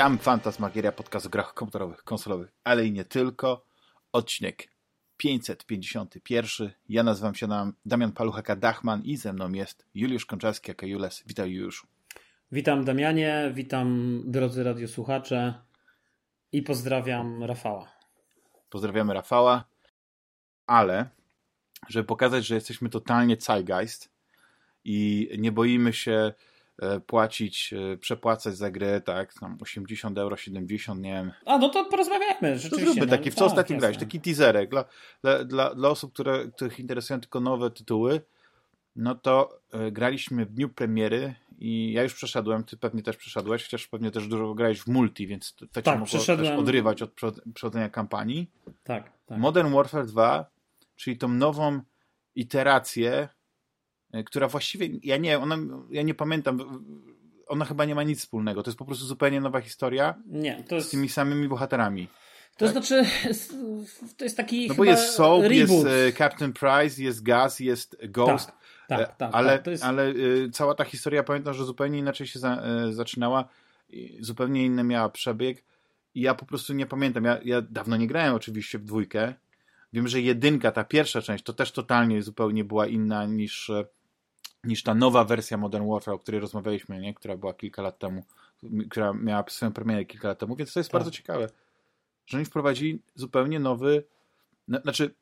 Witam, Fantasmagieria, podcast o grach komputerowych, konsolowych, ale i nie tylko. Odcinek 551. Ja nazywam się Damian Paluchaka-Dachman i ze mną jest Juliusz Konczarski, aka Jules. Witaj Juliuszu. Witam Damianie, witam drodzy radiosłuchacze i pozdrawiam Rafała. Pozdrawiamy Rafała, ale żeby pokazać, że jesteśmy totalnie zeitgeist i nie boimy się płacić, e, przepłacać za grę, tak, tam 80 euro, 70, nie wiem. A, no to porozmawiamy, rzeczywiście. To zróbmy no, taki, w co tak, ostatnio grałeś, taki teaserek dla, dla, dla, dla osób, które, których interesują tylko nowe tytuły, no to e, graliśmy w dniu premiery i ja już przeszedłem, ty pewnie też przeszedłeś, chociaż pewnie też dużo grałeś w multi, więc to, to tak, cię mogło też odrywać od przechodzenia kampanii. Tak, tak. Modern Warfare 2, czyli tą nową iterację E, która właściwie, ja nie, ona, ja nie pamiętam, ona chyba nie ma nic wspólnego. To jest po prostu zupełnie nowa historia nie, jest... z tymi samymi bohaterami. To tak? znaczy, to jest taki. No bo jest Soap, reboot. jest e, Captain Price, jest Gas, jest Ghost. Tak, tak, e, tak, ale, tak, jest... ale cała ta historia pamiętam, że zupełnie inaczej się za, zaczynała, zupełnie inny miała przebieg. I ja po prostu nie pamiętam. Ja, ja dawno nie grałem oczywiście w dwójkę. Wiem, że jedynka, ta pierwsza część, to też totalnie zupełnie była inna niż niż ta nowa wersja Modern Warfare, o której rozmawialiśmy, nie? która była kilka lat temu, która miała swoją premierę kilka lat temu, więc to jest tak. bardzo ciekawe, że oni wprowadzili zupełnie nowy, znaczy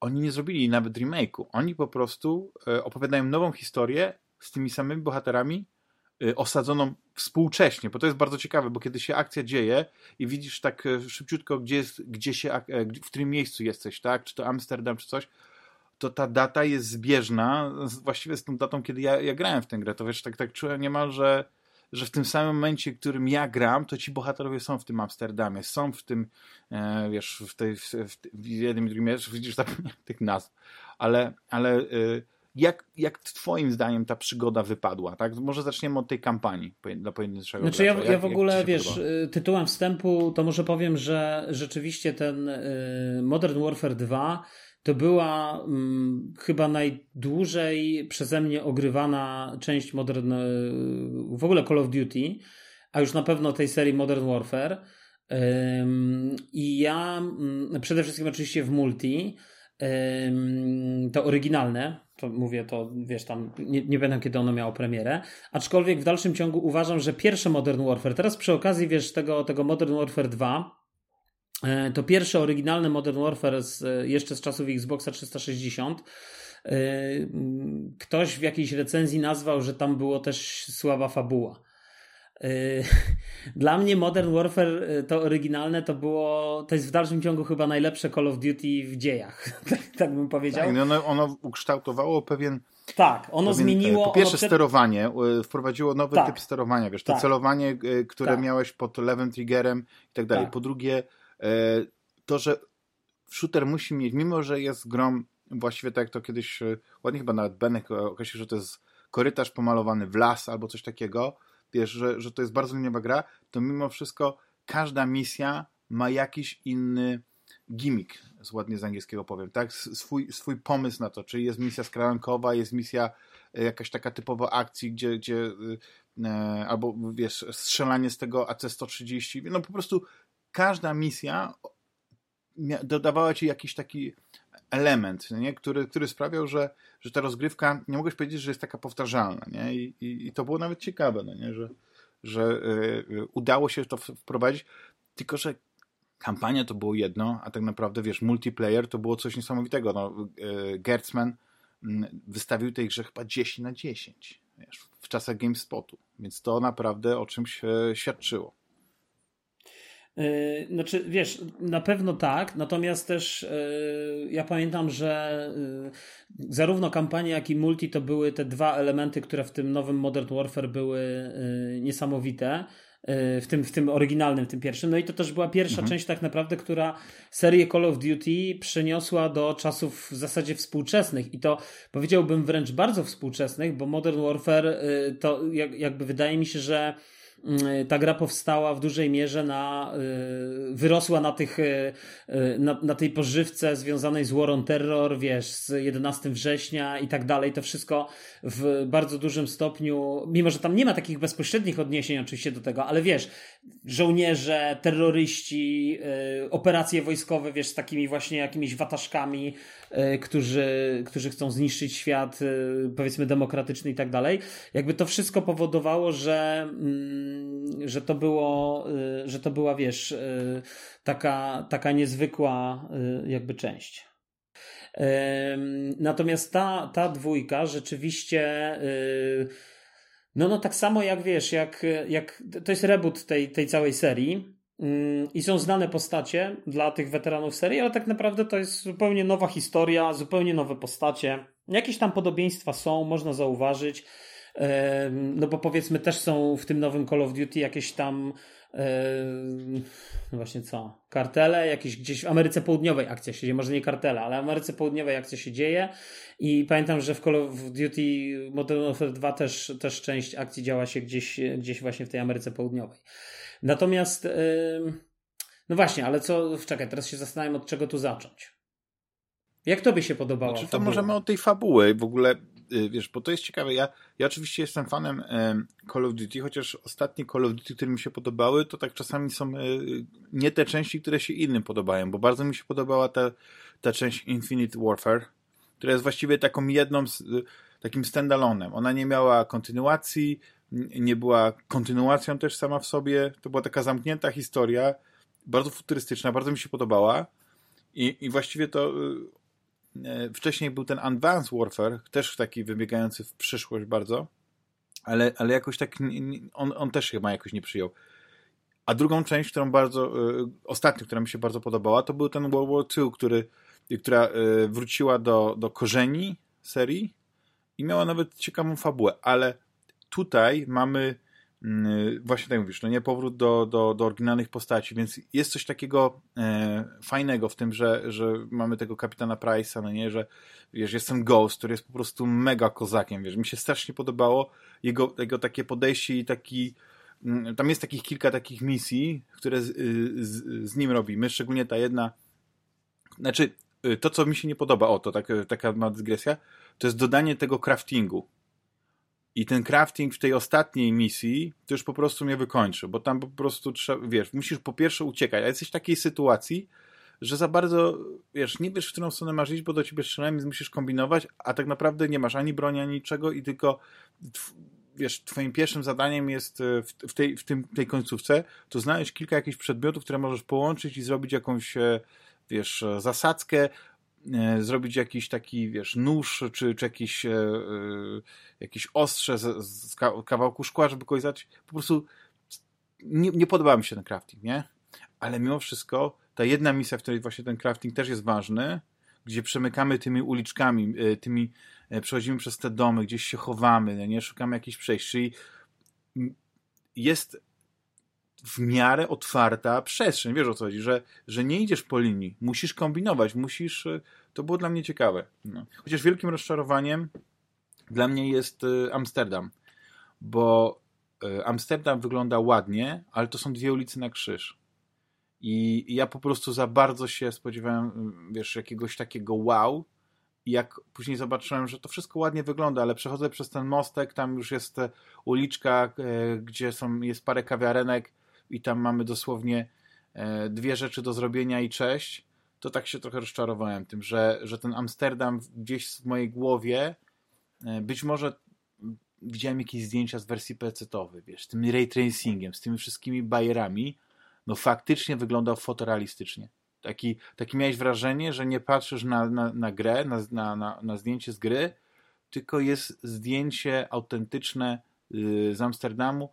oni nie zrobili nawet remake'u, oni po prostu e, opowiadają nową historię z tymi samymi bohaterami, e, osadzoną współcześnie, bo to jest bardzo ciekawe, bo kiedy się akcja dzieje i widzisz tak e, szybciutko, gdzie, jest, gdzie się, w którym miejscu jesteś, tak, czy to Amsterdam, czy coś, to ta data jest zbieżna właściwie z tą datą, kiedy ja, ja grałem w tę grę. To wiesz, tak, tak czułem niemal, że, że w tym samym momencie, w którym ja gram, to ci bohaterowie są w tym Amsterdamie, są w tym, e, wiesz, w, tej, w, w, w jednym drugim, widzisz, zapomniałem tych nazw, ale, ale e, jak, jak twoim zdaniem ta przygoda wypadła? Tak? Może zaczniemy od tej kampanii dla pojedynczego Znaczy ja, ja w ogóle, wiesz, podoba? Y, tytułem wstępu to może powiem, że rzeczywiście ten y, Modern Warfare 2 to była hmm, chyba najdłużej przeze mnie ogrywana część Modern, w ogóle Call of Duty, a już na pewno tej serii Modern Warfare. I ja mm, przede wszystkim oczywiście w multi, to oryginalne, to mówię, to wiesz, tam nie, nie pamiętam kiedy ono miało premierę, aczkolwiek w dalszym ciągu uważam, że pierwsze Modern Warfare, teraz przy okazji wiesz, tego, tego Modern Warfare 2, E, to pierwsze oryginalne Modern Warfare z, e, jeszcze z czasów Xboxa 360. E, ktoś w jakiejś recenzji nazwał, że tam było też słaba fabuła. Dla mnie Modern Warfare to oryginalne to było, to jest w dalszym ciągu chyba najlepsze Call of Duty w dziejach, tak, tak bym powiedział. Tak, no ono, ono ukształtowało pewien tak, ono pewien, zmieniło. Po pierwsze, przed... sterowanie, wprowadziło nowy tak, typ sterowania, wiesz, to tak, celowanie, które tak. miałeś pod lewym triggerem i tak dalej. Tak. Po drugie, E, to, że shooter musi mieć, mimo że jest grom właściwie tak jak to kiedyś, e, ładnie chyba nawet Benek określił, że to jest korytarz pomalowany w las albo coś takiego, wiesz, że, że to jest bardzo liniowa gra, to mimo wszystko każda misja ma jakiś inny gimmick, ładnie z angielskiego powiem, tak? Swój, swój pomysł na to, czyli jest misja skrankowa, jest misja e, jakaś taka typowa akcji, gdzie, gdzie e, albo wiesz, strzelanie z tego AC-130, no po prostu każda misja dodawała ci jakiś taki element, nie? Który, który sprawiał, że, że ta rozgrywka, nie mogłeś powiedzieć, że jest taka powtarzalna. Nie? I, i, i to było nawet ciekawe, no nie? że, że y, udało się to wprowadzić, tylko że kampania to było jedno, a tak naprawdę, wiesz, multiplayer to było coś niesamowitego. No, y, Gertzman mm, wystawił tej grze chyba 10 na 10 wiesz, w czasach GameSpotu, więc to naprawdę o czymś e, świadczyło. Yy, znaczy, wiesz, na pewno tak, natomiast też yy, ja pamiętam, że yy, zarówno kampania, jak i multi to były te dwa elementy, które w tym nowym Modern Warfare były niesamowite. W tym, w tym oryginalnym, w tym pierwszym. No i to też była pierwsza mhm. część, tak naprawdę, która serię Call of Duty przeniosła do czasów w zasadzie współczesnych. I to powiedziałbym wręcz bardzo współczesnych, bo Modern Warfare to jakby wydaje mi się, że ta gra powstała w dużej mierze na, y, wyrosła na tych, y, y, na, na tej pożywce związanej z War on Terror, wiesz, z 11 września i tak dalej. To wszystko w bardzo dużym stopniu, mimo że tam nie ma takich bezpośrednich odniesień oczywiście do tego, ale wiesz, żołnierze, terroryści, operacje wojskowe, wiesz, z takimi właśnie jakimiś wataszkami, którzy, którzy chcą zniszczyć świat, powiedzmy, demokratyczny i tak dalej. Jakby to wszystko powodowało, że, mm, że to było, y, że to była, wiesz, taka, taka niezwykła jakby część. Natomiast ta, ta dwójka rzeczywiście. No, no tak samo jak wiesz, jak, jak to jest reboot tej, tej całej serii. I są znane postacie dla tych weteranów serii, ale tak naprawdę to jest zupełnie nowa historia, zupełnie nowe postacie. Jakieś tam podobieństwa są, można zauważyć. No bo powiedzmy też są w tym nowym Call of Duty jakieś tam no właśnie co? Kartele, jakieś gdzieś w Ameryce Południowej akcja się dzieje, może nie kartele, ale w Ameryce Południowej akcja się dzieje i pamiętam, że w Call of Duty Modern Warfare 2 też, też część akcji działa się gdzieś, gdzieś właśnie w tej Ameryce Południowej. Natomiast no właśnie, ale co, czekaj, teraz się zastanawiam od czego tu zacząć. Jak to by się podobało? Znaczy, to możemy od tej fabuły w ogóle Y, wiesz, bo to jest ciekawe. Ja, ja oczywiście jestem fanem Call of Duty, chociaż ostatnie Call of Duty, które mi się podobały, to tak czasami są e, nie te części, które się innym podobają, bo bardzo mi się podobała ta, ta część Infinite Warfare, która jest właściwie taką jedną, z, takim standalonem. Ona nie miała kontynuacji, nie była kontynuacją też sama w sobie. To była taka zamknięta historia, bardzo futurystyczna, bardzo mi się podobała. I, i właściwie to E, wcześniej był ten Advanced Warfare, też taki wybiegający w przyszłość bardzo, ale, ale jakoś tak on, on też chyba jakoś nie przyjął. A drugą część, którą bardzo, y, ostatnią, która mi się bardzo podobała, to był ten World War II, który, która y, wróciła do, do korzeni serii i miała nawet ciekawą fabułę, ale tutaj mamy Mm, właśnie tak mówisz, no nie powrót do, do, do oryginalnych postaci, więc jest coś takiego e, fajnego w tym, że, że mamy tego kapitana Price'a, no nie, że wiesz, jestem Ghost, który jest po prostu mega kozakiem, wiesz, mi się strasznie podobało jego, jego takie podejście i taki mm, tam jest takich kilka takich misji, które z, z, z nim robimy, szczególnie ta jedna znaczy, y, to co mi się nie podoba, o to tak, taka ma dygresja, to jest dodanie tego craftingu i ten crafting w tej ostatniej misji to już po prostu mnie wykończy, bo tam po prostu trzeba, wiesz, musisz po pierwsze uciekać, a jesteś w takiej sytuacji, że za bardzo, wiesz, nie wiesz, w którą stronę masz iść, bo do ciebie strzelają, więc musisz kombinować, a tak naprawdę nie masz ani broni, ani niczego i tylko wiesz, twoim pierwszym zadaniem jest e, w, w, tej, w tym, tej końcówce to znaleźć kilka jakichś przedmiotów, które możesz połączyć i zrobić jakąś, e, wiesz, zasadzkę, E, zrobić jakiś taki, wiesz, nóż, czy, czy jakiś, e, e, jakieś ostrze z, z kawałku szkła, żeby kogoś zacząć. Po prostu nie, nie podoba mi się ten crafting, nie? Ale mimo wszystko ta jedna misja, w której właśnie ten crafting też jest ważny, gdzie przemykamy tymi uliczkami, tymi, przechodzimy przez te domy, gdzieś się chowamy, nie? Szukamy jakichś przejść, czyli jest w miarę otwarta przestrzeń. Wiesz o co chodzi, że, że nie idziesz po linii, musisz kombinować, musisz. E, to było dla mnie ciekawe. No. Chociaż wielkim rozczarowaniem dla mnie jest e, Amsterdam, bo e, Amsterdam wygląda ładnie, ale to są dwie ulice na krzyż. I ja po prostu za bardzo się spodziewałem, wiesz, jakiegoś takiego wow. I jak później zobaczyłem, że to wszystko ładnie wygląda, ale przechodzę przez ten mostek, tam już jest uliczka, gdzie są, jest parę kawiarenek, i tam mamy dosłownie e, dwie rzeczy do zrobienia i cześć, to tak się trochę rozczarowałem tym, że, że ten Amsterdam gdzieś w mojej głowie, e, być może widziałem jakieś zdjęcia z wersji PC-owej, wiesz, z tym ray tracingiem, z tymi wszystkimi bajerami, no faktycznie wyglądał fotorealistycznie. Taki, taki miałeś wrażenie, że nie patrzysz na, na, na grę, na, na, na zdjęcie z gry, tylko jest zdjęcie autentyczne y, z Amsterdamu,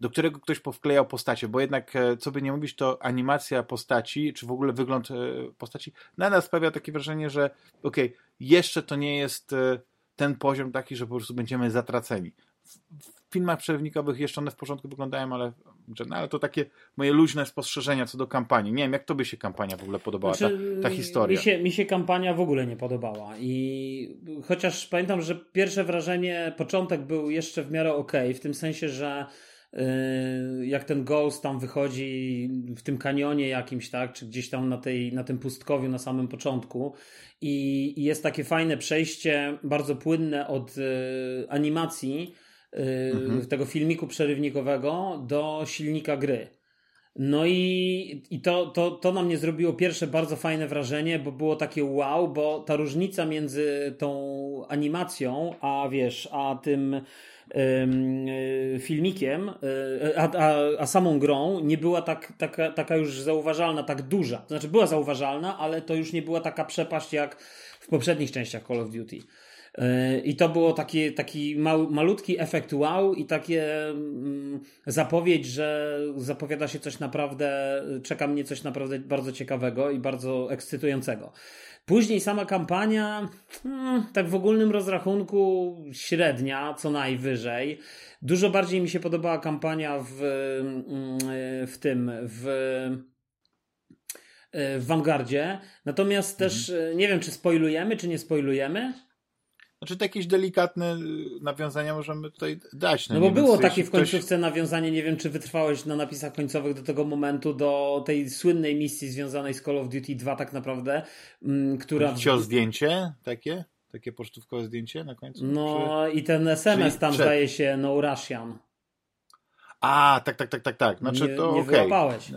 do którego ktoś powklejał postacie, bo jednak, e, co by nie mówić, to animacja postaci, czy w ogóle wygląd e, postaci, nadal sprawia takie wrażenie, że okej, okay, jeszcze to nie jest e, ten poziom taki, że po prostu będziemy zatraceni. W filmach przerywnikowych jeszcze one w porządku wyglądają, ale, no, ale to takie moje luźne spostrzeżenia co do kampanii. Nie wiem, jak to by się kampania w ogóle podobała, znaczy, ta, ta, historia. Mi się, mi się kampania w ogóle nie podobała i chociaż pamiętam, że pierwsze wrażenie, początek był jeszcze w miarę ok, w tym sensie, że jak ten Ghost tam wychodzi w tym kanionie jakimś, tak, czy gdzieś tam na, tej, na tym pustkowiu na samym początku i, i jest takie fajne przejście, bardzo płynne od y, animacji mhm. tego filmiku przerywnikowego do silnika gry. No i, i to, to, to na mnie zrobiło pierwsze bardzo fajne wrażenie, bo było takie wow, bo ta różnica między tą animacją, a wiesz, a tym filmikiem, e, a, a, a, samą grą nie była tak, taka, taka już zauważalna, tak duża. To znaczy była zauważalna, ale to już nie była taka przepaść jak w poprzednich częściach Call of Duty. E, I to było taki, taki mał, malutki efekt wow i takie mm, zapowiedź, że zapowiada się coś naprawdę, czeka mnie coś naprawdę bardzo ciekawego i bardzo ekscytującego. Później sama kampania, hmm, tak w ogólnym rozrachunku średnia, co najwyżej. Dużo bardziej mi się podobała kampania w, mm, w tym, w w Vanguardzie. Natomiast mhm. też nie wiem, czy spoilujemy, czy nie spoilujemy. Znaczy to jakieś delikatne y, nawiązania możemy tutaj dać. No, no bo było takie w końcówce ktoś... nawiązanie, nie wiem czy wytrwałeś na napisach końcowych do tego momentu, do tej słynnej misji związanej z Call of Duty 2 tak naprawdę, mm, która... Chodzi o zdjęcie takie? Takie pocztówkowe zdjęcie na końcu? No czy... i ten SMS tam przed... zdaje się No Russian. A, tak, tak, tak, tak, tak. Znaczy nie, to nie okay. wyłapałeś.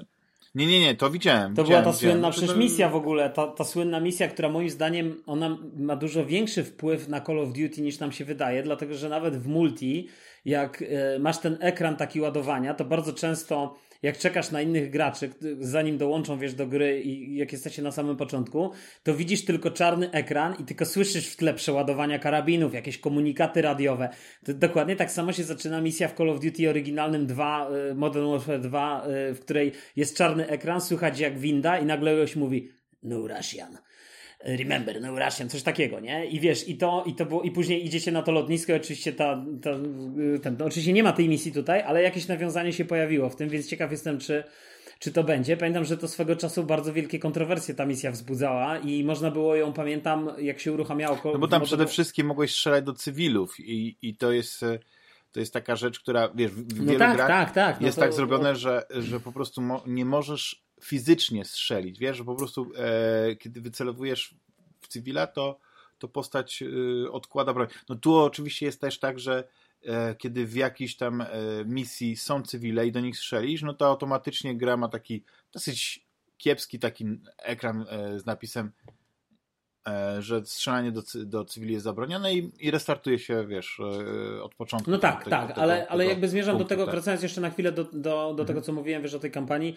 Nie, nie, nie, to widziałem. To widziałem, była ta widziałem. słynna przecież misja w ogóle, ta, ta słynna misja, która moim zdaniem ona ma dużo większy wpływ na Call of Duty niż nam się wydaje, dlatego że nawet w multi, jak y, masz ten ekran taki ładowania, to bardzo często jak czekasz na innych graczy, zanim dołączą, wiesz, do gry i jak jesteście na samym początku, to widzisz tylko czarny ekran i tylko słyszysz w tle przeładowania karabinów, jakieś komunikaty radiowe. To dokładnie tak samo się zaczyna misja w Call of Duty oryginalnym 2, y, Modern Warfare 2, y, w której jest czarny ekran, słychać jak winda i nagle ktoś mówi No Russian. Remember, no Russian, coś takiego, nie? I wiesz, i to, i to było, i później idziecie na to lotnisko, oczywiście ta, ta ten, no oczywiście nie ma tej misji tutaj, ale jakieś nawiązanie się pojawiło w tym, więc ciekaw jestem, czy, czy to będzie. Pamiętam, że to swego czasu bardzo wielkie kontrowersje ta misja wzbudzała i można było ją, pamiętam, jak się uruchamiało. No bo tam przede wszystkim mogłeś strzelać do cywilów i, i to jest to jest taka rzecz, która, wiesz, w no wielu tak, grach tak, tak. No jest to, tak zrobione, że, że po prostu mo nie możesz fizycznie strzelić, wiesz, że po prostu e, kiedy wycelowujesz w cywila, to, to postać e, odkłada broń. No tu oczywiście jest też tak, że e, kiedy w jakiejś tam e, misji są cywile i do nich strzelisz, no to automatycznie gra ma taki dosyć kiepski taki ekran e, z napisem e, że strzelanie do, do cywili jest zabronione i, i restartuje się, wiesz, od początku. No tak, tego, tak, tego, ale, tego, ale jakby zmierzam punktu, do tego, tak. wracając jeszcze na chwilę do, do, do mhm. tego, co mówiłem, wiesz, o tej kampanii,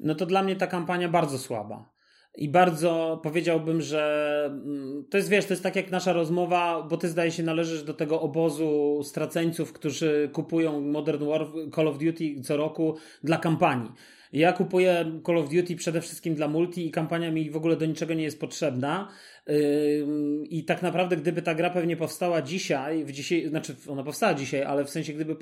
no to dla mnie ta kampania bardzo słaba. I bardzo powiedziałbym, że mm, to jest, wiesz, to jest tak jak nasza rozmowa, bo ty zdaje się należysz do tego obozu straceńców, którzy kupują Modern War Call of Duty co roku dla kampanii. Ja kupuję Call of Duty przede wszystkim dla multi i kampania mi w ogóle do niczego nie jest potrzebna. I tak naprawdę, gdyby ta gra pewnie powstała dzisiaj, w dzisiaj znaczy ona powstała dzisiaj, ale w sensie gdyby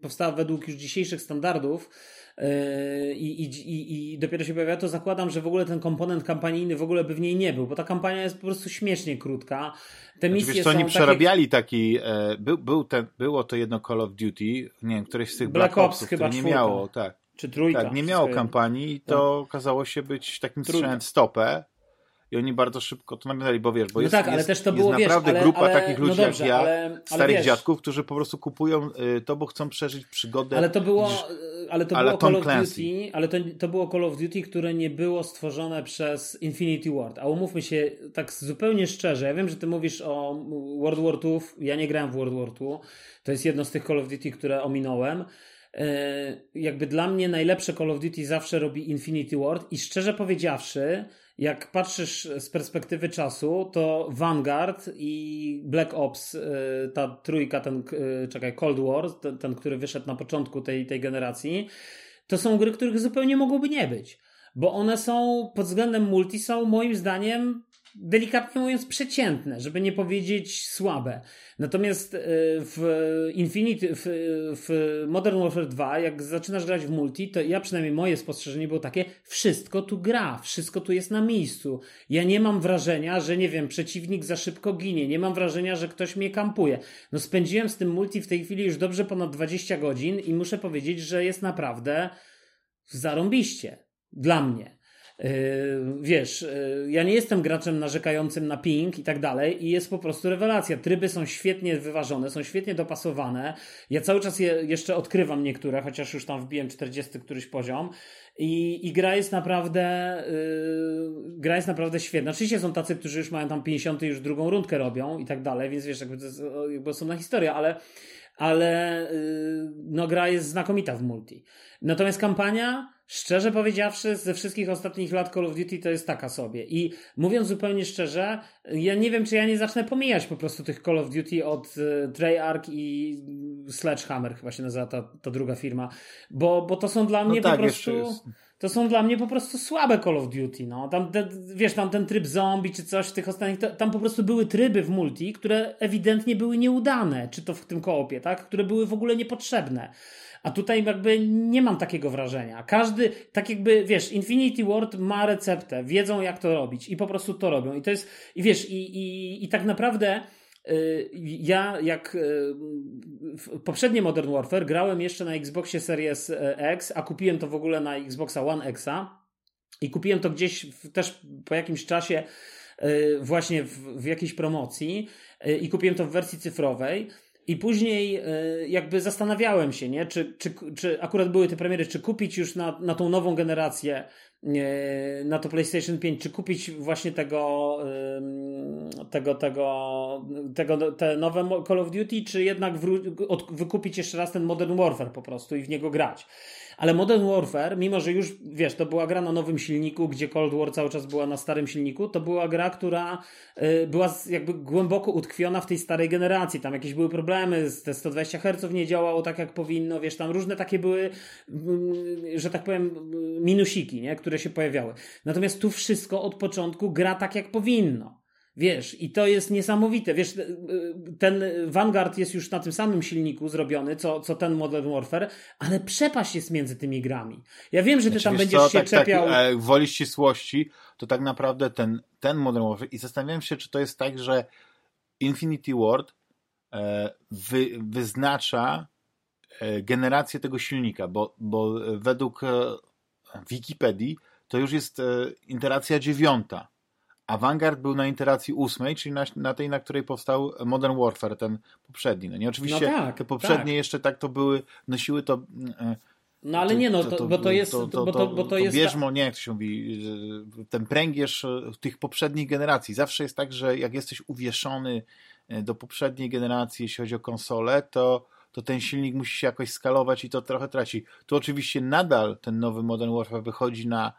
powstała według już dzisiejszych standardów, Yy, i, i, i dopiero się pojawia, to zakładam, że w ogóle ten komponent kampanijny w ogóle by w niej nie był, bo ta kampania jest po prostu śmiesznie krótka. Te misje znaczy, wiesz, co, oni przerabiali taki, e, był, był ten, było to jedno Call of Duty, nie wiem, któreś z tych Black, Black Opsów, chyba nie miało, tak. Czy trójka. Tak, nie miało kampanii i to tak. okazało się być takim strzałem w stopę i oni bardzo szybko to nawiązali, bo wiesz, bo no jest, tak, ale jest, też to było, jest naprawdę wiesz, grupa ale, takich ludzi no dobrze, jak ja, ale, ale starych wiesz, dziadków, którzy po prostu kupują y, to, bo chcą przeżyć przygodę. Ale to było, ale to było Call of Duty, ale to, to było Call of Duty, które nie było stworzone przez Infinity Ward. A umówmy się tak zupełnie szczerze, ja wiem, że ty mówisz o World War II, ja nie grałem w World War II, to jest jedno z tych Call of Duty, które ominąłem. E, jakby dla mnie najlepsze Call of Duty zawsze robi Infinity Ward i szczerze powiedziawszy, jak patrzysz z perspektywy czasu, to Vanguard i Black Ops, e, ta trójka, ten, e, czekaj, Cold War, ten, ten, który wyszedł na początku tej, tej generacji, to są gry, których zupełnie mogłoby nie być. Bo one są pod względem multi, są moim zdaniem delikatnie mówiąc przeciętne, żeby nie powiedzieć słabe. Natomiast e, w Infinity, w, w Modern Warfare 2, jak zaczynasz grać w multi, to ja przynajmniej moje spostrzeżenie było takie, wszystko tu gra, wszystko tu jest na miejscu. Ja nie mam wrażenia, że nie wiem, przeciwnik za szybko ginie, nie mam wrażenia, że ktoś mnie kampuje. No spędziłem z tym multi w tej chwili już dobrze ponad 20 godzin i muszę powiedzieć, że jest naprawdę zarąbiście. Dla mnie. Yy, wiesz, yy, ja nie jestem graczem narzekającym na ping i tak dalej i jest po prostu rewelacja. Tryby są świetnie wyważone, są świetnie dopasowane. Ja cały czas je jeszcze odkrywam niektóre, chociaż już tam wbiłem 40 któryś poziom i, i gra jest naprawdę yy, gra jest naprawdę świetna. Oczywiście są tacy, którzy już mają tam 50 już drugą rundkę robią i tak dalej, więc wiesz, jakby to jest jakby osobna historia, ale ale yy, no gra jest znakomita w multi. Natomiast kampania Szczerze powiedziawszy, ze wszystkich ostatnich lat Call of Duty to jest taka sobie. I mówiąc zupełnie szczerze, ja nie wiem, czy ja nie zacznę pomijać po prostu tych Call of Duty od y, Treyarch i Sledgehammer, chyba się nazywa ta, ta druga firma, bo, bo to są dla no mnie no tak, po prostu. To są dla mnie po prostu słabe Call of Duty. No. Tam, te, wiesz, tam ten tryb zombie czy coś w tych ostatnich. To, tam po prostu były tryby w multi, które ewidentnie były nieudane, czy to w tym koopie, tak? Które były w ogóle niepotrzebne. A tutaj jakby nie mam takiego wrażenia. Każdy, tak jakby, wiesz, Infinity Ward ma receptę, wiedzą jak to robić i po prostu to robią. I to jest, i wiesz, i, i, i tak naprawdę y, ja jak y, poprzednie Modern Warfare grałem jeszcze na Xboxie Series e, X, a kupiłem to w ogóle na Xboxa One Xa i kupiłem to gdzieś też po jakimś czasie y, właśnie w, w jakiejś promocji i kupiłem to w wersji cyfrowej i później e, jakby zastanawiałem się, nie? Czy, czy, czy akurat były te premiery, czy kupić już na, na tą nową generację, na to PlayStation 5, czy kupić właśnie tego, tego, tego, tego te nowe Call of Duty, czy jednak wykupić jeszcze raz ten Modern Warfare po prostu i w niego grać. Ale Modern Warfare, mimo że już, wiesz, to była gra na nowym silniku, gdzie Cold War cały czas była na starym silniku, to była gra, która y, była jakby głęboko utkwiona w tej starej generacji. Tam jakieś były problemy, te 120 Hz nie działało tak, jak powinno, wiesz, tam różne takie były, y, że tak powiem, minusiki, nie? które się pojawiały. Natomiast tu wszystko od początku gra tak, jak powinno. Wiesz, i to jest niesamowite. Wiesz, ten Vanguard jest już na tym samym silniku zrobiony, co, co ten Modern Warfare, ale przepaść jest między tymi grami. Ja wiem, że ty znaczy, tam będziesz co, się tak, tak czepiał. Tak, e, woli ścisłości, to tak naprawdę ten, ten Modern Warfare, i zastanawiam się, czy to jest tak, że Infinity Ward e, wy, wyznacza e, generację tego silnika, bo, bo według e, Wikipedii to już jest e, iteracja dziewiąta Avangard był na iteracji ósmej, czyli na, na, tej, na której powstał Modern Warfare, ten poprzedni. No nie, oczywiście no tak, te poprzednie tak. jeszcze tak to były, nosiły to... E, no ale to, nie, no, to, to, bo to jest... To, to, bo to, bo to jest bierzmo, nie, jak to się mówi, ten pręgierz e, tych poprzednich generacji. Zawsze jest tak, że jak jesteś uwieszony do poprzedniej generacji, jeśli chodzi o konsolę, to to ten silnik musi się jakoś skalować i to trochę traci. Tu oczywiście nadal ten nowy Modern Warfare wychodzi na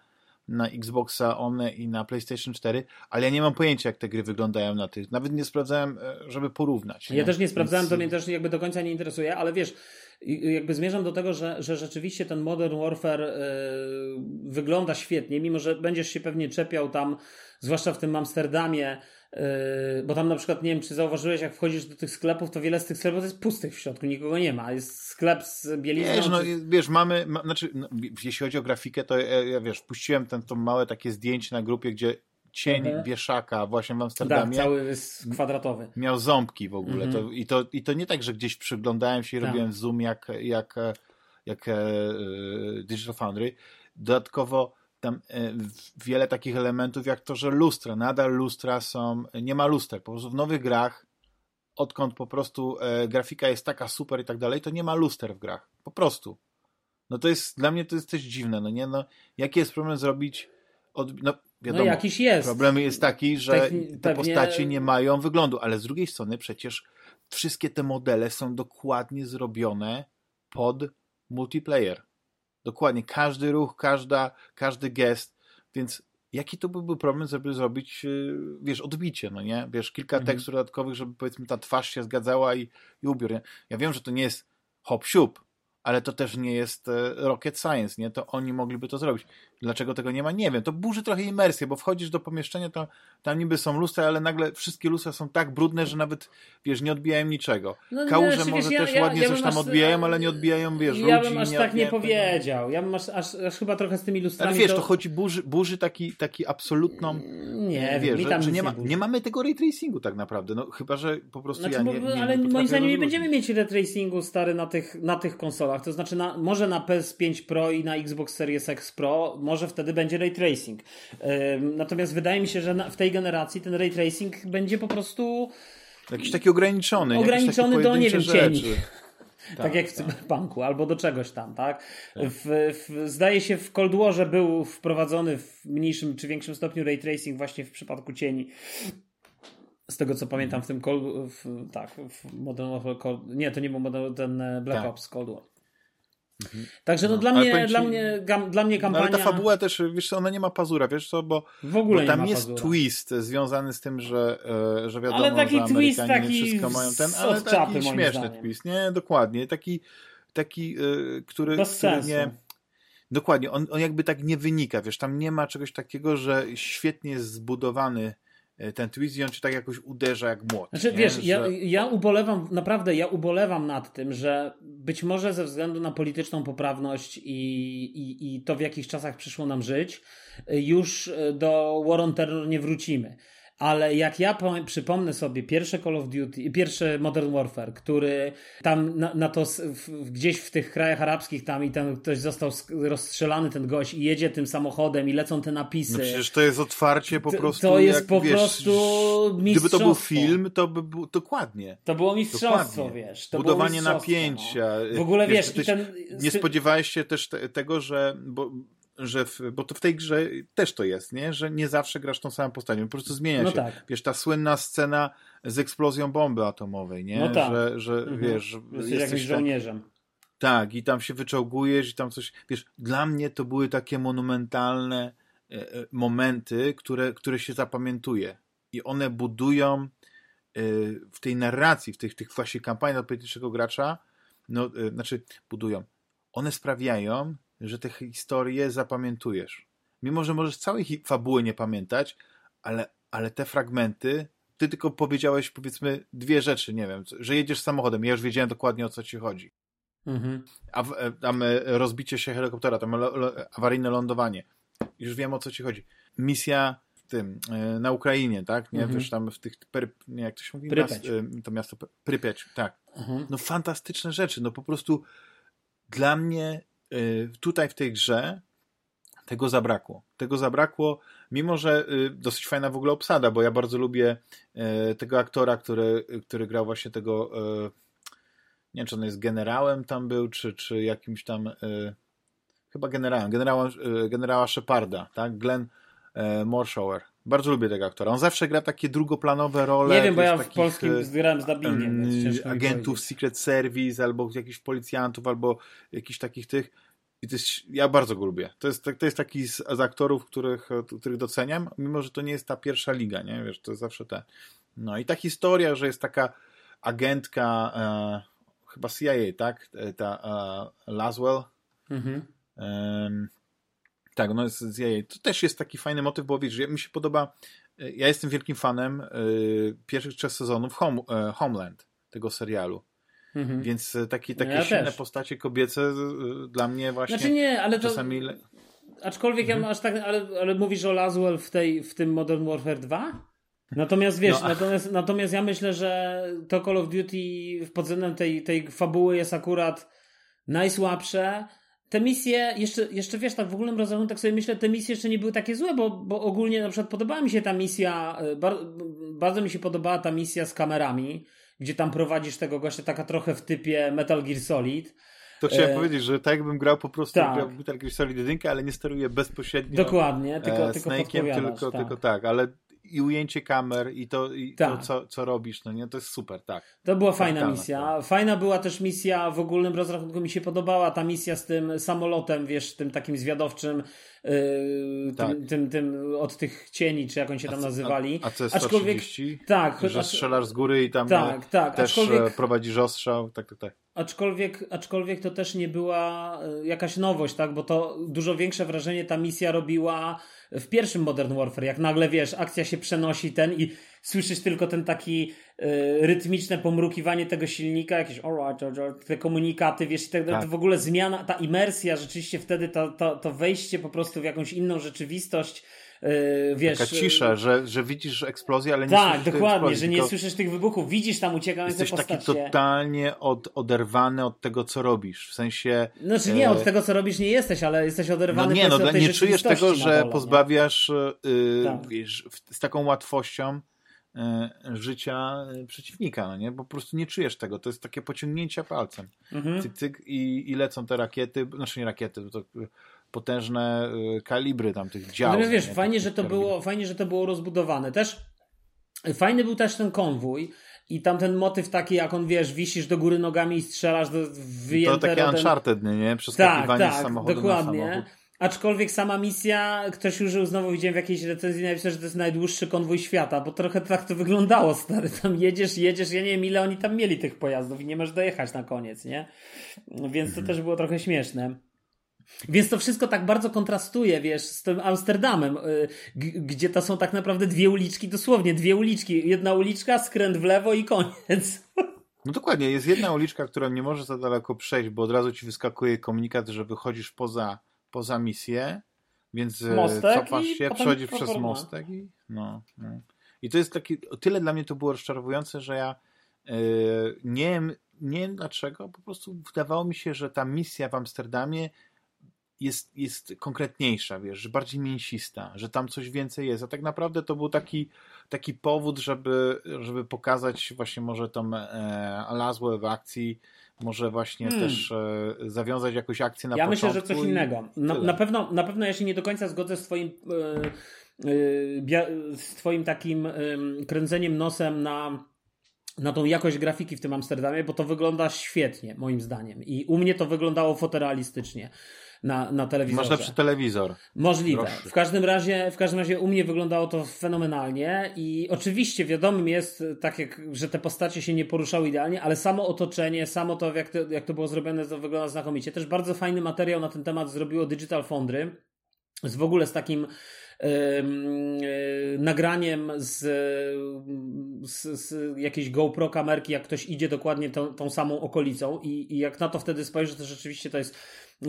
na Xboxa One i na PlayStation 4, ale ja nie mam pojęcia, jak te gry wyglądają na tych. Nawet nie sprawdzałem, e, żeby porównać. Nie? Ja też nie sprawdzałem, to mnie też jakby do końca nie interesuje, ale wiesz, jakby zmierzam do tego, że, że rzeczywiście ten Modern Warfare yy, wygląda świetnie, mimo że będziesz się pewnie czepiał tam, zwłaszcza w tym Amsterdamie, bo tam na przykład, nie wiem, czy zauważyłeś, jak wchodzisz do tych sklepów, to wiele z tych sklepów jest pustych w środku, nikogo nie ma. Jest sklep z bielizną. Wiesz, no, wiesz mamy, ma, znaczy, no, jeśli chodzi o grafikę, to ja, ja wiesz, puściłem ten, to małe takie zdjęcie na grupie, gdzie cień mhm. wieszaka właśnie w Amsterdamie. Tak, cały jest kwadratowy. Miał ząbki w ogóle. Mhm. To, i, to, I to nie tak, że gdzieś przyglądałem się i tak. robiłem zoom jak, jak, jak, jak e, Digital Foundry. Dodatkowo tam e, wiele takich elementów, jak to, że lustra, nadal lustra są, nie ma luster, po prostu w nowych grach, odkąd po prostu e, grafika jest taka super i tak dalej, to nie ma luster w grach, po prostu. No to jest, dla mnie to jest też dziwne, no nie, no, jaki jest problem zrobić, od, no wiadomo, no jakiś jest. problem jest taki, że Techni te pewnie... postacie nie mają wyglądu, ale z drugiej strony przecież wszystkie te modele są dokładnie zrobione pod multiplayer. Dokładnie, każdy ruch, każda, każdy gest, więc jaki to byłby problem, żeby zrobić, y, wiesz, odbicie, no nie? Wiesz, kilka mhm. tekstów dodatkowych, żeby powiedzmy ta twarz się zgadzała i, i ubiór, nie? Ja wiem, że to nie jest hop siup, ale to też nie jest e, rocket science, nie? To oni mogliby to zrobić. Dlaczego tego nie ma? Nie wiem. To burzy trochę imersję, bo wchodzisz do pomieszczenia, to tam niby są lustra, ale nagle wszystkie lustra są tak brudne, że nawet, wiesz, nie odbijają niczego. No, Kałuże wiesz, może wiesz, też ja, ładnie ja coś tam aż, odbijają, ale nie odbijają, wiesz, Ja bym aż nie tak nie powiedział. Ja bym aż, aż, aż, chyba trochę z tymi lustrami... Ale wiesz, to, to chodzi burzy, burzy taki, taki absolutną... Nie, wiesz, tam że nie, ma, nie mamy tego ray tracingu tak naprawdę, no chyba, że po prostu znaczy, ja nie, nie Ale nie moim zdaniem nie będziemy mieć ray tracingu stary na tych, na tych konsolach, to znaczy na, może na PS5 Pro i na Xbox Series X Pro, może wtedy będzie ray tracing. Natomiast wydaje mi się, że w tej generacji ten ray tracing będzie po prostu. Jakiś taki ograniczony. Ograniczony do, nie wiem, cieni. Tak, tak, jak w tak. Cyberpunku, albo do czegoś tam, tak? tak. W, w, zdaje się w Cold Warze był wprowadzony w mniejszym czy większym stopniu ray tracing właśnie w przypadku cieni. Z tego co pamiętam w tym Cold, w, tak, w Modern Warfare Cold, nie, to nie był Modern, ten e, Black tak. Ops Cold War. Mhm. Także no, no dla, mnie, dla, mnie, gam, dla mnie kampania... No, ale ta fabuła też, wiesz ona nie ma pazura, wiesz co, bo, w ogóle bo tam jest pazura. twist związany z tym, że, e, że wiadomo, ale taki że twist taki wszystko mają ten, ale taki czapy, śmieszny zdaniem. twist, nie? Dokładnie, taki, taki e, który, Bez który sensu. nie... Dokładnie, on, on jakby tak nie wynika, wiesz, tam nie ma czegoś takiego, że świetnie jest zbudowany ten twist i on cię tak jakoś uderza jak młot. Znaczy, nie? wiesz, że... ja, ja ubolewam, naprawdę ja ubolewam nad tym, że być może ze względu na polityczną poprawność i, i, i to w jakich czasach przyszło nam żyć, już do War on Terror nie wrócimy ale jak ja przypomnę sobie pierwsze Call of Duty, pierwsze Modern Warfare, który tam na, na to w, gdzieś w tych krajach arabskich tam i tam ktoś został rozstrzelany ten gość i jedzie tym samochodem i lecą te napisy. No przecież to jest otwarcie po prostu. To jest jak, po wiesz, prostu Gdyby to był film, to by było dokładnie. To było mistrzostwo, dokładnie. wiesz. To Budowanie napięcia. No. W ogóle wiesz, wiesz ten... nie spodziewałeś się też te, tego, że bo że w, bo to w tej grze też to jest, nie? że nie zawsze grasz tą samą postacią, po prostu zmienia no się. Tak. Wiesz, ta słynna scena z eksplozją bomby atomowej, nie? No tak. Że, że mhm. wiesz, jesteś, jesteś żołnierzem. Tak, i tam się wyczołgujesz i tam coś, wiesz, dla mnie to były takie monumentalne e, e, momenty, które, które się zapamiętuje i one budują e, w tej narracji, w tych, tych właśnie kampaniach politycznego gracza, no, znaczy budują, one sprawiają, że te historie zapamiętujesz. Mimo, że możesz całej fabuły nie pamiętać, ale, ale te fragmenty, ty tylko powiedziałeś powiedzmy dwie rzeczy, nie wiem, że jedziesz samochodem, ja już wiedziałem dokładnie o co ci chodzi. Mhm. A e, tam e, rozbicie się helikoptera, tam awaryjne lądowanie. Już wiem o co ci chodzi. Misja w tym, e, na Ukrainie, tak? Nie, mhm. wiesz, tam w tych, nie, jak to się mówi? Prypiać. to miasto Prypiać, tak. Mhm. No fantastyczne rzeczy, no po prostu dla mnie tutaj w tej grze tego zabrakło. Tego zabrakło, mimo że y, dosyć fajna w ogóle obsada, bo ja bardzo lubię y, tego aktora, który, który grał właśnie tego nie wiem, czy on jest generałem tam był, czy, czy jakimś tam chyba generałem, generała, generała Sheparda, tak? Glenn Morshower. Bardzo lubię tego aktora. On zawsze gra takie drugoplanowe role. Nie wiem, bo ja w polskim zgrałem z dubbingiem. agentów Secret Service, albo jakichś policjantów, albo jakichś takich tych. I to jest, ja bardzo go lubię. To jest, to jest taki z, z aktorów, których, których doceniam, mimo że to nie jest ta pierwsza liga, nie? Wiesz, to jest zawsze te. No i ta historia, że jest taka agentka, e, chyba CIA, tak? E, ta e, Laswell. Mhm. Tak, no jest z CIA. To też jest taki fajny motyw, bo wiesz, mi się podoba, e, ja jestem wielkim fanem e, pierwszych trzech sezonów Home, e, Homeland, tego serialu. Mhm. Więc taki, takie ja silne też. postacie kobiece e, dla mnie właśnie znaczy nie, ale to... czasami... Aczkolwiek mhm. ja aż tak, ale, ale mówisz o Laswell w, tej, w tym Modern Warfare 2? Natomiast wiesz, no. natomiast, natomiast ja myślę, że to Call of Duty pod względem tej, tej fabuły jest akurat najsłabsze. Te misje, jeszcze, jeszcze wiesz, tak w ogólnym rozrachunku, tak sobie myślę, te misje jeszcze nie były takie złe, bo, bo ogólnie na przykład podobała mi się ta misja, e, bar, bardzo mi się podobała ta misja z kamerami gdzie tam prowadzisz tego gościa taka trochę w typie Metal Gear Solid. To chciałem e... powiedzieć, że tak jakbym grał po prostu tak. grał Metal Gear Solid 1, ale nie steruję bezpośrednio Dokładnie, tylko, e, tylko Snake'iem, tylko, tak. tylko tak, ale i ujęcie kamer, i to, i tak. to co, co robisz, no nie? To jest super, tak. To była fajna misja. Fajna była też misja, w ogólnym rozrachunku mi się podobała ta misja z tym samolotem, wiesz, tym takim zwiadowczym, yy, tak. tym, tym, tym, od tych cieni, czy jak oni się tam nazywali. A, a C-130? Aczkolwiek, tak. Że strzelasz z góry i tam tak, tak. też aczkolwiek, prowadzisz ostrzał, tak, tak, tak. Aczkolwiek, aczkolwiek to też nie była e, jakaś nowość, tak? Bo to dużo większe wrażenie ta misja robiła w pierwszym Modern Warfare, jak nagle wiesz, akcja się przenosi ten i słyszysz tylko ten taki y, rytmiczne pomrukiwanie tego silnika, jakieś alright, alright, te komunikaty, wiesz, te, tak. to w ogóle zmiana, ta imersja, rzeczywiście wtedy to, to, to wejście po prostu w jakąś inną rzeczywistość Yy, wiesz, Taka cisza, że, że widzisz eksplozję, ale nie tak, słyszysz dokładnie, że nie słyszysz tych wybuchów, widzisz tam uciekające Jesteś taki totalnie od, oderwany od tego, co robisz, w sensie... Znaczy nie, od e, tego, co robisz nie jesteś, ale jesteś oderwany no nie, no, nie czujesz tego, że dole, pozbawiasz yy, tak. wiesz, z taką łatwością życia przeciwnika, no nie? Bo po prostu nie czujesz tego, to jest takie pociągnięcie palcem. Mhm. Cyk, cyk i, i lecą te rakiety, znaczy nie rakiety, to potężne y, kalibry tam tych działów. No wiesz, fajnie, że to było, fajnie, że to było rozbudowane. Też fajny był też ten konwój. I tam ten motyw taki, jak on wiesz, wisisz do góry nogami i strzelasz do wyjęte... To takie rodem... Uncharted, nie? Przeskakiwanie tak, tak, z samochodu dokładnie. na samochód. Aczkolwiek sama misja, ktoś użył, znowu widziałem w jakiejś recenzji, napisał, że to jest najdłuższy konwój świata, bo trochę tak to wyglądało, stary. Tam jedziesz, jedziesz, ja nie wiem ile oni tam mieli tych pojazdów i nie możesz dojechać na koniec, nie? Więc to mhm. też było trochę śmieszne. Więc to wszystko tak bardzo kontrastuje, wiesz, z tym Amsterdamem, y, gdzie to są tak naprawdę dwie uliczki, dosłownie dwie uliczki. Jedna uliczka, skręt w lewo i koniec. No dokładnie, jest jedna uliczka, która nie może za daleko przejść, bo od razu ci wyskakuje komunikat, że wychodzisz poza, poza misję, więc e, mostek cofasz się, przechodzisz przez mostek i no, no. I to jest taki, tyle dla mnie to było rozczarowujące, że ja yy, nie wiem, nie wiem dlaczego, po prostu wydawało mi się, że ta misja w Amsterdamie jest, jest konkretniejsza, wiesz, że bardziej mięsista, że tam coś więcej jest, a tak naprawdę to był taki, taki powód, żeby, żeby pokazać właśnie może tą e, Laswell w akcji, może właśnie hmm. też e, zawiązać jakąś akcję na ja początku. Ja myślę, że coś innego. Na, na, pewno, na pewno ja się nie do końca zgodzę z twoim e, e, z twoim takim kręceniem nosem na na tą jakość grafiki w tym Amsterdamie, bo to wygląda świetnie, moim zdaniem. I u mnie to wyglądało fotorealistycznie na, na telewizorze. Masz lepszy telewizor. Możliwe. W każdym, razie, w każdym razie u mnie wyglądało to fenomenalnie i oczywiście wiadomym jest, tak jak, że te postacie się nie poruszały idealnie, ale samo otoczenie, samo to jak, to, jak to było zrobione, to wygląda znakomicie. Też bardzo fajny materiał na ten temat zrobiło Digital Foundry, z w ogóle z takim nagraniem z, z, z, jakiejś GoPro kamerki, jak ktoś idzie dokładnie tą, tą samą okolicą i, i jak na to wtedy spojrzy, to rzeczywiście to jest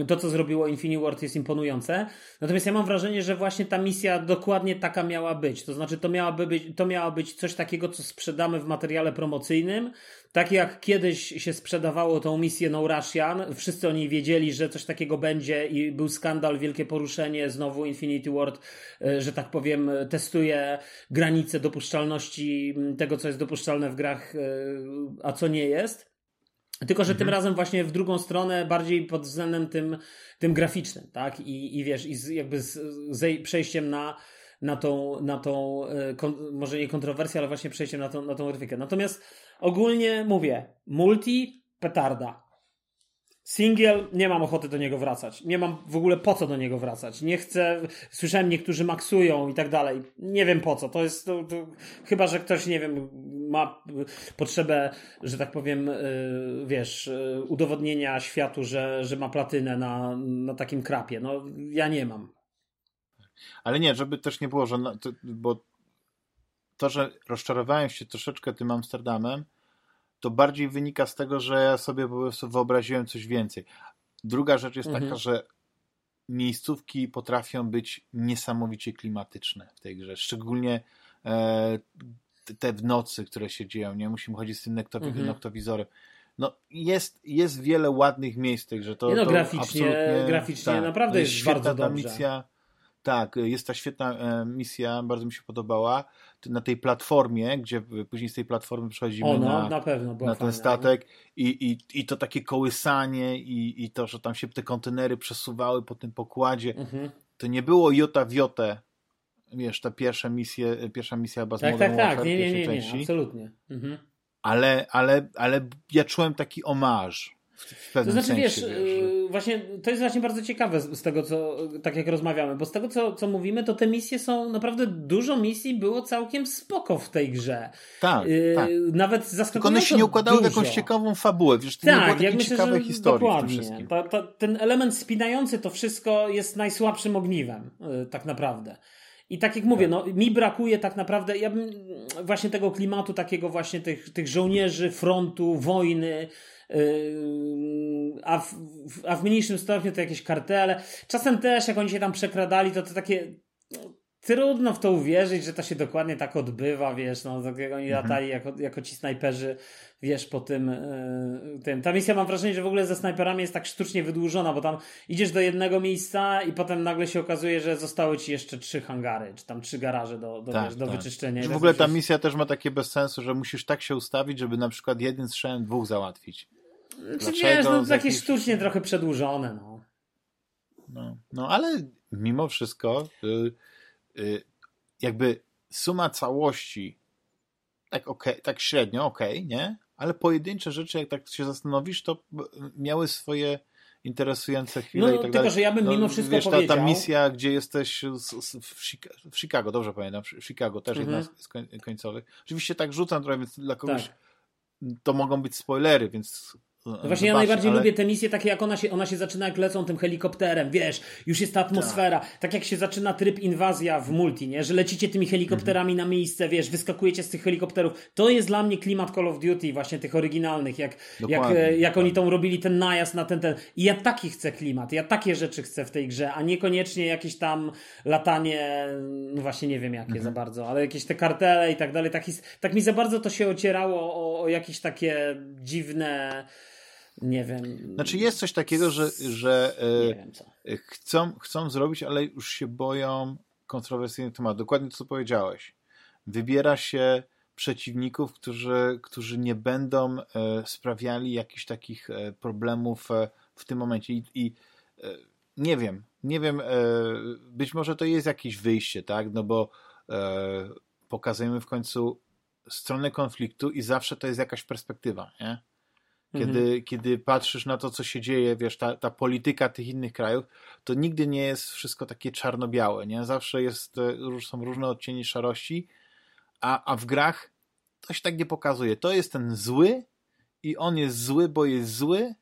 to, co zrobiło Infinity Ward jest imponujące. Natomiast ja mam wrażenie, że właśnie ta misja dokładnie taka miała być. To znaczy, to miałaby być, to miało być coś takiego, co sprzedamy w materiale promocyjnym. Tak jak kiedyś się sprzedawało tą misję No Russian, wszyscy oni wiedzieli, że coś takiego będzie i był skandal, wielkie poruszenie, znowu Infinity Ward, e, że tak powiem, testuje granice dopuszczalności tego, co jest dopuszczalne w grach, e, a co nie jest. Tylko, że mhm. tym razem właśnie w drugą stronę, bardziej pod względem tym, tym graficznym, tak? I, i wiesz, i z, jakby z, z przejściem na, na tą, na tą e, kon, może nie kontrowersję, ale właśnie przejściem na tą, na tą grafikę. Natomiast ogólnie mówię, multi, petarda. Singiel, nie mam ochoty do niego wracać. Nie mam w ogóle po co do niego wracać. Nie chcę. Słyszałem, niektórzy maksują i tak dalej. Nie wiem po co. To jest. To, to, chyba, że ktoś, nie wiem, ma potrzebę, że tak powiem, yy, wiesz, yy, udowodnienia światu, że, że ma platynę na, na takim krapie. No, ja nie mam. Ale nie, żeby też nie było, że. Bo to, że rozczarowałem się troszeczkę tym Amsterdamem, to bardziej wynika z tego, że ja sobie po prostu wyobraziłem coś więcej. Druga rzecz jest mhm. taka, że miejscówki potrafią być niesamowicie klimatyczne w tej grze. Szczególnie e, te w nocy, które się dzieją. Nie musimy chodzić z tym nektowi mhm. noktowizorem. No, jest, jest wiele ładnych miejsc, że to. Nie no, to graficznie, graficznie tak, naprawdę jest, jest bardzo dobrze. Misja, tak, jest ta świetna e, misja, bardzo mi się podobała. Na tej platformie, gdzie później z tej platformy przechodzimy o, no, na, na, pewno, na ten statek i, i, i to takie kołysanie i, i to, że tam się te kontenery przesuwały po tym pokładzie. Mhm. To nie było jota w jotę wiesz, ta pierwsza misja, pierwsza misja chyba z tak, Modern tak, tak, nie, nie, nie, nie, absolutnie. Mhm. Ale, ale, ale ja czułem taki omarz w pewnym to znaczy, sensie, wiesz, wiesz że... właśnie to jest właśnie bardzo ciekawe z, z, tego, co tak jak rozmawiamy, bo z tego, co, co mówimy, to te misje są naprawdę dużo misji było całkiem spoko w tej grze. Tak. Yy, tak. Nawet zaskakująco Tylko one się nie układały dużo. w jakąś ciekawą fabułę, wiesz, to tak, nie było jak myślę, ciekawej historii dokładnie. Ta, ta, ten element spinający to wszystko jest najsłabszym ogniwem, yy, tak naprawdę. I tak jak mówię, tak. no, mi brakuje tak naprawdę, ja bym właśnie tego klimatu, takiego właśnie tych, tych żołnierzy, frontu, wojny, a w, a w mniejszym stopniu to jakieś kartele. Czasem też, jak oni się tam przekradali, to to takie no, trudno w to uwierzyć, że to się dokładnie tak odbywa, wiesz, no, tak jak oni mhm. latali jako, jako ci snajperzy, wiesz, po tym, yy, tym. Ta misja mam wrażenie, że w ogóle ze snajperami jest tak sztucznie wydłużona, bo tam idziesz do jednego miejsca i potem nagle się okazuje, że zostały ci jeszcze trzy hangary, czy tam trzy garaże do, do, tak, wiesz, do tak. wyczyszczenia. Że w ogóle ta misja też ma takie bez sensu, że musisz tak się ustawić, żeby na przykład jeden strzałem dwóch załatwić. Czy wiesz, no takie jakiś... sztucznie trochę przedłużone, no. No, no ale mimo wszystko y, y, jakby suma całości tak, okay, tak średnio, okej, okay, nie? Ale pojedyncze rzeczy, jak tak się zastanowisz, to miały swoje interesujące chwile no, i tak tylko, dalej. że ja bym mimo no, wszystko wiesz, powiedział... Ta, ta misja, gdzie jesteś w Chicago, dobrze pamiętam, w Chicago też mhm. jedna z końcowych. Oczywiście tak rzucam trochę, więc dla kogoś tak. to mogą być spoilery, więc no właśnie ja najbardziej ale... lubię te misje takie jak ona się, ona się zaczyna jak lecą tym helikopterem, wiesz, już jest ta atmosfera, tak. tak jak się zaczyna tryb inwazja w multi, nie, że lecicie tymi helikopterami -hmm. na miejsce, wiesz, wyskakujecie z tych helikopterów, to jest dla mnie klimat Call of Duty właśnie tych oryginalnych, jak, jak, e, jak oni tą robili ten najazd na ten, ten i ja taki chcę klimat, ja takie rzeczy chcę w tej grze, a niekoniecznie jakieś tam latanie, no właśnie nie wiem jakie -hmm. za bardzo, ale jakieś te kartele i tak dalej, tak, tak mi za bardzo to się ocierało o, o jakieś takie dziwne nie wiem. Znaczy jest coś takiego, że, że e, chcą, chcą zrobić, ale już się boją kontrowersyjnych tematów. Dokładnie to, co powiedziałeś. Wybiera się przeciwników, którzy, którzy nie będą e, sprawiali jakichś takich e, problemów e, w tym momencie. I, i e, nie wiem, nie wiem, e, być może to jest jakieś wyjście, tak? No bo pokazujemy w końcu stronę konfliktu i zawsze to jest jakaś perspektywa, nie? Kiedy, mhm. kiedy patrzysz na to, co się dzieje, wiesz, ta, ta polityka tych innych krajów, to nigdy nie jest wszystko takie czarno-białe, nie? Zawsze jest, e, są różne odcienie szarości, a, a w grach to się tak nie pokazuje. To jest ten zły i on jest zły, bo jest zły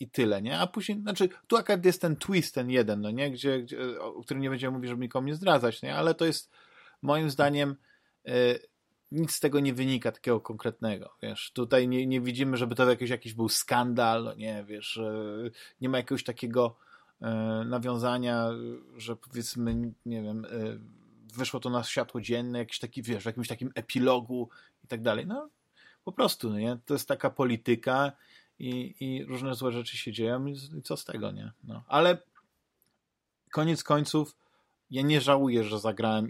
i tyle, nie? A później, znaczy, tu akurat jest ten twist, ten jeden, no nie? Gdzie, gdzie, o którym nie będziemy mówić, żeby nikomu nie zdradzać, nie? Ale to jest moim zdaniem e, nic z tego nie wynika takiego konkretnego, wiesz, tutaj nie, nie widzimy, żeby to jakiś, jakiś był skandal, no nie, wiesz, nie ma jakiegoś takiego e, nawiązania, że powiedzmy, nie wiem, e, wyszło to na światło dzienne, jakiś taki, wiesz, w jakimś takim epilogu i tak dalej, no po prostu, no nie, to jest taka polityka i, i różne złe rzeczy się dzieją i, co z tego, nie, no, ale koniec końców ja nie żałuję, że zagrałem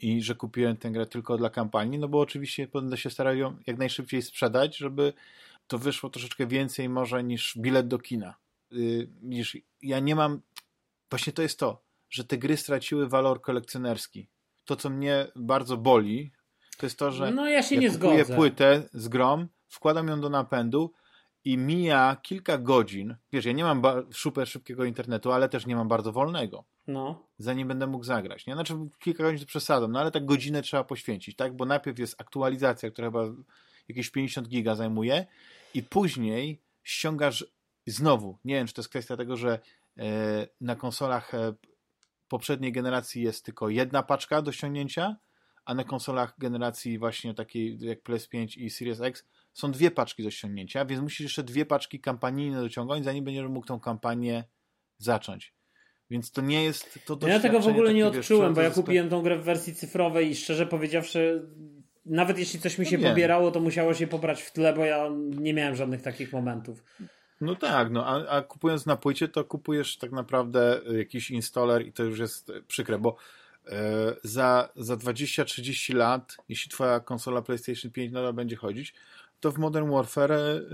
i że kupiłem tę grę tylko dla kampanii, no bo oczywiście będę się starał ją jak najszybciej sprzedać, żeby to wyszło troszeczkę więcej może niż bilet do kina. Yy, widzisz, ja nie mam, właśnie to jest to, że te gry straciły walor kolekcjonerski. To, co mnie bardzo boli, to jest to, że no, ja, się ja nie kupuję zgodzę. płytę z grom, wkładam ją do napędu i mija kilka godzin. Wiesz, ja nie mam super szybkiego internetu, ale też nie mam bardzo wolnego. No. Zanim będę mógł zagrać. Nie? Znaczy kilka godzin to przesadzam, no ale tak godzinę trzeba poświęcić, tak? Bo najpierw jest aktualizacja, która chyba jakieś 50 giga zajmuje i później ściągasz znowu, nie wiem, czy to jest kwestia tego, że e, na konsolach e, poprzedniej generacji jest tylko jedna paczka do ściągnięcia, a na konsolach generacji właśnie takiej jak PS5 i Series X są dwie paczki do ściągnięcia, więc musisz jeszcze dwie paczki kampanijne dociągnąć, zanim będziesz mógł tą kampanię zacząć. Więc to nie jest to Ja tego w ogóle nie odczułem, bo ja kupiłem tą grę w wersji cyfrowej i szczerze powiedziawszy, nawet jeśli coś mi no się no pobierało, to musiało się pobrać w tle, bo ja nie miałem żadnych takich momentów. No tak, no a, a kupując na płycie, to kupujesz tak naprawdę jakiś installer i to już jest przykre, bo e, za, za 20-30 lat, jeśli twoja konsola PlayStation 5 nadal będzie chodzić, to w Modern Warfare y,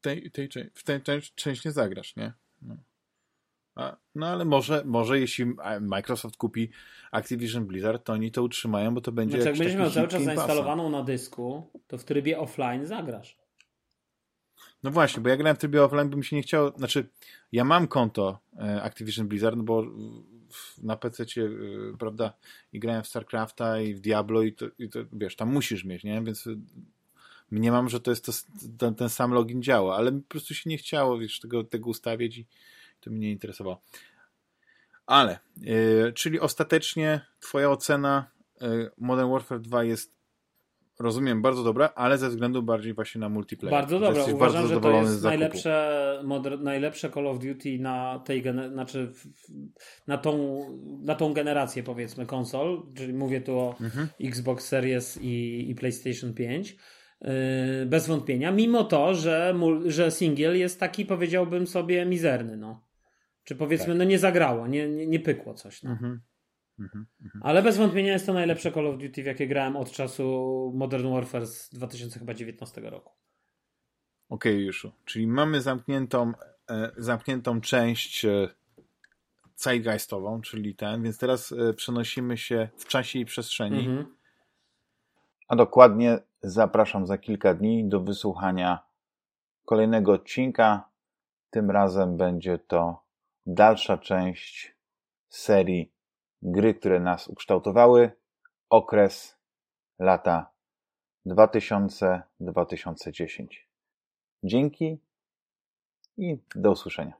tej, tej, w tej, tej części nie zagrasz, nie? No. No ale może, może jeśli Microsoft kupi Activision Blizzard, to oni to utrzymają, bo to będzie znaczy, jak będziesz miał cały czas zainstalowaną na dysku, to w trybie offline zagrasz. No właśnie, bo ja grałem w trybie offline, by mi się nie chciało, znaczy ja mam konto e, Activision Blizzard, no bo na PC, e, prawda, i grałem w StarCrafta i w Diablo i to, i to, wiesz, tam musisz mieć, nie? Więc nie mam, że to jest to, ten, ten, sam login działa, ale po prostu się nie chciało, wiesz, tego, tego ustawić i to mnie nie interesowało. Ale, yy, czyli ostatecznie twoja ocena yy, Modern Warfare 2 jest rozumiem, bardzo dobra, ale ze względu bardziej właśnie na multiplayer. Bardzo dobra. Uważam, bardzo że to jest najlepsze, najlepsze Call of Duty na tej znaczy na tą, na tą generację powiedzmy konsol, czyli mówię tu o mhm. Xbox Series i, i PlayStation 5. Yy, bez wątpienia, mimo to, że, że single jest taki, powiedziałbym sobie, mizerny. No. Czy powiedzmy, tak. no nie zagrało, nie, nie, nie pykło coś. No. Mhm. Mhm, mhm. Ale bez wątpienia jest to najlepsze Call of Duty, w jakie grałem od czasu Modern Warfare z 2019 roku. Okej, okay, Juszu. Czyli mamy zamkniętą, e, zamkniętą część e, zeitgeistową, czyli ten, więc teraz e, przenosimy się w czasie i przestrzeni. Mhm. A dokładnie zapraszam za kilka dni do wysłuchania kolejnego odcinka. Tym razem będzie to dalsza część serii gry, które nas ukształtowały, okres lata 2000-2010. Dzięki i do usłyszenia.